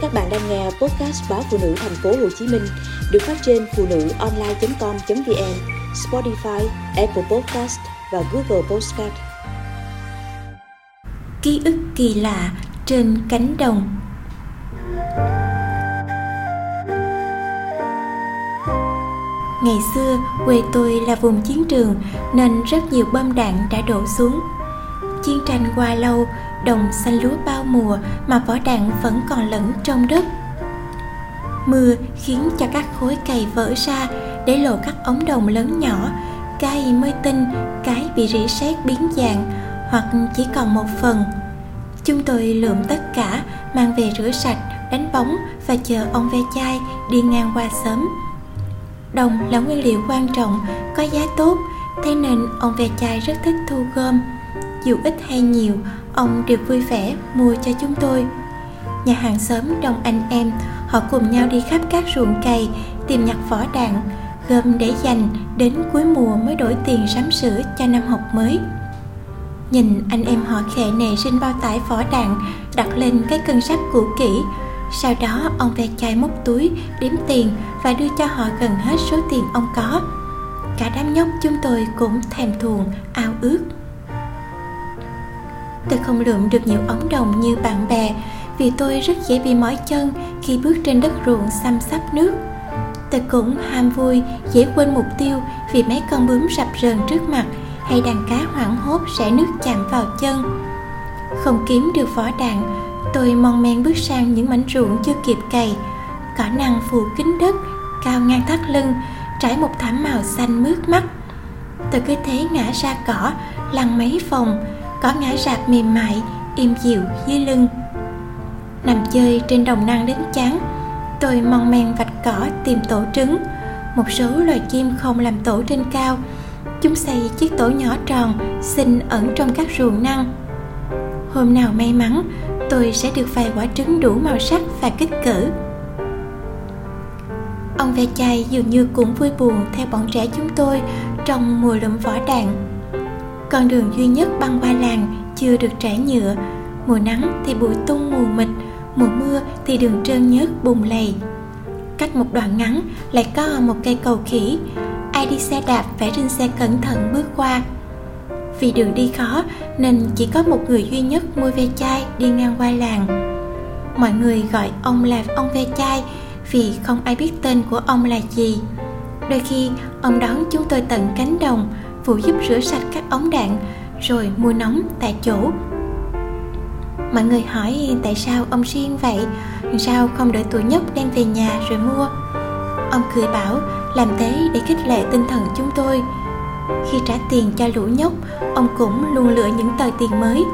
Các bạn đang nghe podcast báo phụ nữ thành phố Hồ Chí Minh được phát trên phụ nữ online.com.vn, Spotify, Apple Podcast và Google Podcast. Ký ức kỳ lạ trên cánh đồng Ngày xưa, quê tôi là vùng chiến trường nên rất nhiều bom đạn đã đổ xuống. Chiến tranh qua lâu, đồng xanh lúa bao mùa mà vỏ đạn vẫn còn lẫn trong đất. Mưa khiến cho các khối cày vỡ ra để lộ các ống đồng lớn nhỏ, cái mới tinh, cái bị rỉ sét biến dạng hoặc chỉ còn một phần. Chúng tôi lượm tất cả mang về rửa sạch, đánh bóng và chờ ông ve chai đi ngang qua sớm Đồng là nguyên liệu quan trọng, có giá tốt, thế nên ông ve chai rất thích thu gom. Dù ít hay nhiều, ông đều vui vẻ mua cho chúng tôi. Nhà hàng xóm đông anh em, họ cùng nhau đi khắp các ruộng cày, tìm nhặt vỏ đạn, gom để dành đến cuối mùa mới đổi tiền sắm sửa cho năm học mới. Nhìn anh em họ khệ nề xin bao tải vỏ đạn đặt lên cái cân sắt cũ kỹ sau đó ông ve chai móc túi đếm tiền và đưa cho họ gần hết số tiền ông có cả đám nhóc chúng tôi cũng thèm thuồng ao ước tôi không lượm được nhiều ống đồng như bạn bè, vì tôi rất dễ bị mỏi chân khi bước trên đất ruộng xăm sắp nước. Tôi cũng ham vui, dễ quên mục tiêu vì mấy con bướm rập rờn trước mặt hay đàn cá hoảng hốt rẽ nước chạm vào chân. Không kiếm được vỏ đạn, tôi mon men bước sang những mảnh ruộng chưa kịp cày. Cỏ năng phủ kín đất, cao ngang thắt lưng, trải một thảm màu xanh mướt mắt. Tôi cứ thế ngã ra cỏ, lăn mấy vòng cỏ ngã rạp mềm mại im dịu dưới lưng. Nằm chơi trên đồng năng đến chán, tôi mong men vạch cỏ tìm tổ trứng. Một số loài chim không làm tổ trên cao, chúng xây chiếc tổ nhỏ tròn, xinh ẩn trong các ruộng năng hôm nào may mắn, tôi sẽ được vài quả trứng đủ màu sắc và kích cỡ. Ông ve chai dường như cũng vui buồn theo bọn trẻ chúng tôi trong mùa lụm vỏ đạn con đường duy nhất băng qua làng chưa được trải nhựa. Mùa nắng thì bụi tung mù mịt, mùa mưa thì đường trơn nhớt bùn lầy. Cách một đoạn ngắn lại có một cây cầu khỉ. Ai đi xe đạp phải trên xe cẩn thận bước qua. Vì đường đi khó nên chỉ có một người duy nhất mua ve chai đi ngang qua làng. Mọi người gọi ông là ông ve chai vì không ai biết tên của ông là gì. Đôi khi, ông đón chúng tôi tận cánh đồng phụ giúp rửa sạch các ống đạn, rồi mua nóng tại chỗ. Mọi người hỏi tại sao ông riêng vậy? Sao không đợi tuổi nhóc đem về nhà rồi mua? Ông cười bảo, làm thế để khích lệ tinh thần chúng tôi. Khi trả tiền cho lũ nhóc, ông cũng luôn lựa những tờ tiền mới.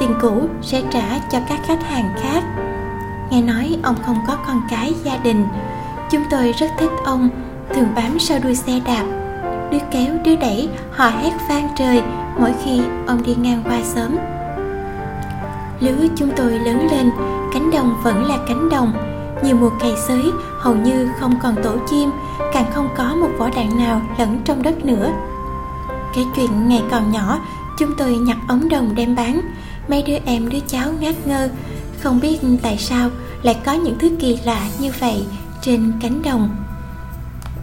Tiền cũ sẽ trả cho các khách hàng khác. Nghe nói ông không có con cái gia đình. Chúng tôi rất thích ông, thường bám sau đuôi xe đạp đứa kéo đứa đẩy họ hét vang trời mỗi khi ông đi ngang qua sớm lứa chúng tôi lớn lên, cánh đồng vẫn là cánh đồng. Nhiều mùa cày xới, hầu như không còn tổ chim, càng không có một vỏ đạn nào lẫn trong đất nữa. Cái chuyện ngày còn nhỏ, Chúng tôi nhặt ống đồng đem bán. Mấy đứa em, đứa cháu ngát ngơ, Không biết tại sao lại có những thứ kỳ lạ như vậy trên cánh đồng.